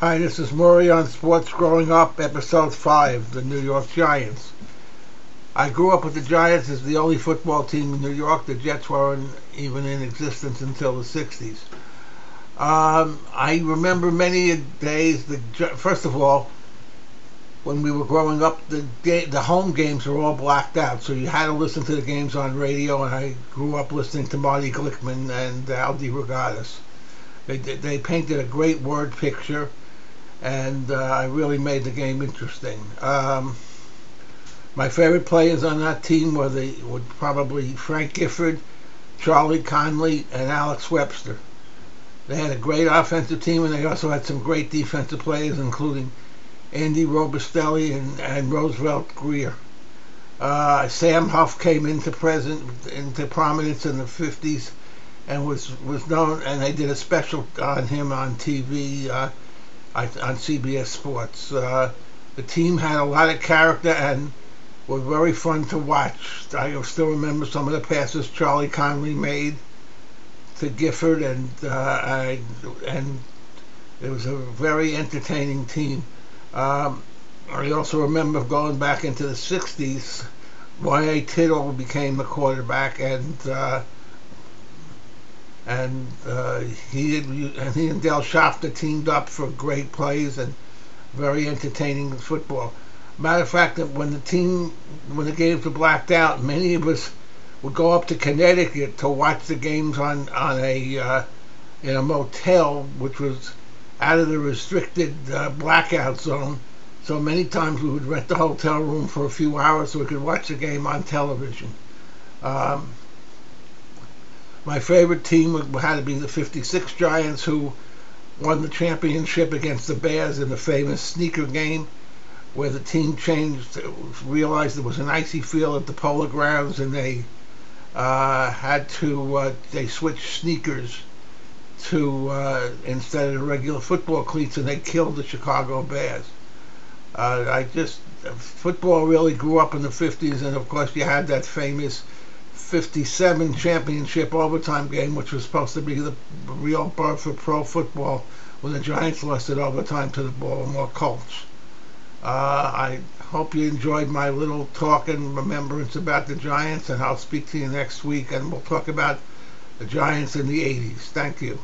Hi, this is Murray on Sports Growing Up, Episode 5, the New York Giants. I grew up with the Giants as the only football team in New York. The Jets weren't even in existence until the 60s. Um, I remember many days, the first of all, when we were growing up, the the home games were all blacked out, so you had to listen to the games on radio. And I grew up listening to Marty Glickman and Al DeRogatis. They they painted a great word picture, and uh, I really made the game interesting. Um, my favorite players on that team were the were probably Frank Gifford, Charlie Conerly, and Alex Webster. They had a great offensive team, and they also had some great defensive players, including Andy Robustelli and, and Roosevelt Grier. Uh, Sam Huff came into present into prominence in the 50s and was was known, and they did a special on him on TV uh, on CBS Sports. Uh, the team had a lot of character and were very fun to watch. I still remember some of the passes Charlie Conerly made to Gifford, and uh, I, and it was a very entertaining team. Um, I also remember going back into the 60s, Y.A. Tittle became the quarterback, and uh, and uh, he and he and Del Shofner teamed up for great plays and very entertaining football. Matter of fact, that when the team when the games were blacked out, many of us would go up to Connecticut to watch the games on on a uh, in a motel, which was out of the restricted uh, blackout zone. So many times we would rent the hotel room for a few hours so we could watch the game on television. Um, my favorite team had to be the 56 Giants, who won the championship against the Bears in the famous sneaker game, where the team changed, realized there was an icy field at the Polo Grounds, and they uh, had to, uh, they switched sneakers to uh, instead of the regular football cleats, and they killed the Chicago Bears. Uh, I just football really grew up in the 50s, and of course you had that famous 57 championship overtime game, which was supposed to be the real birth of pro football, when the Giants lost it overtime to the Baltimore Colts. Uh, I hope you enjoyed my little talk and remembrance about the Giants, and I'll speak to you next week, and we'll talk about the Giants in the 80s. Thank you.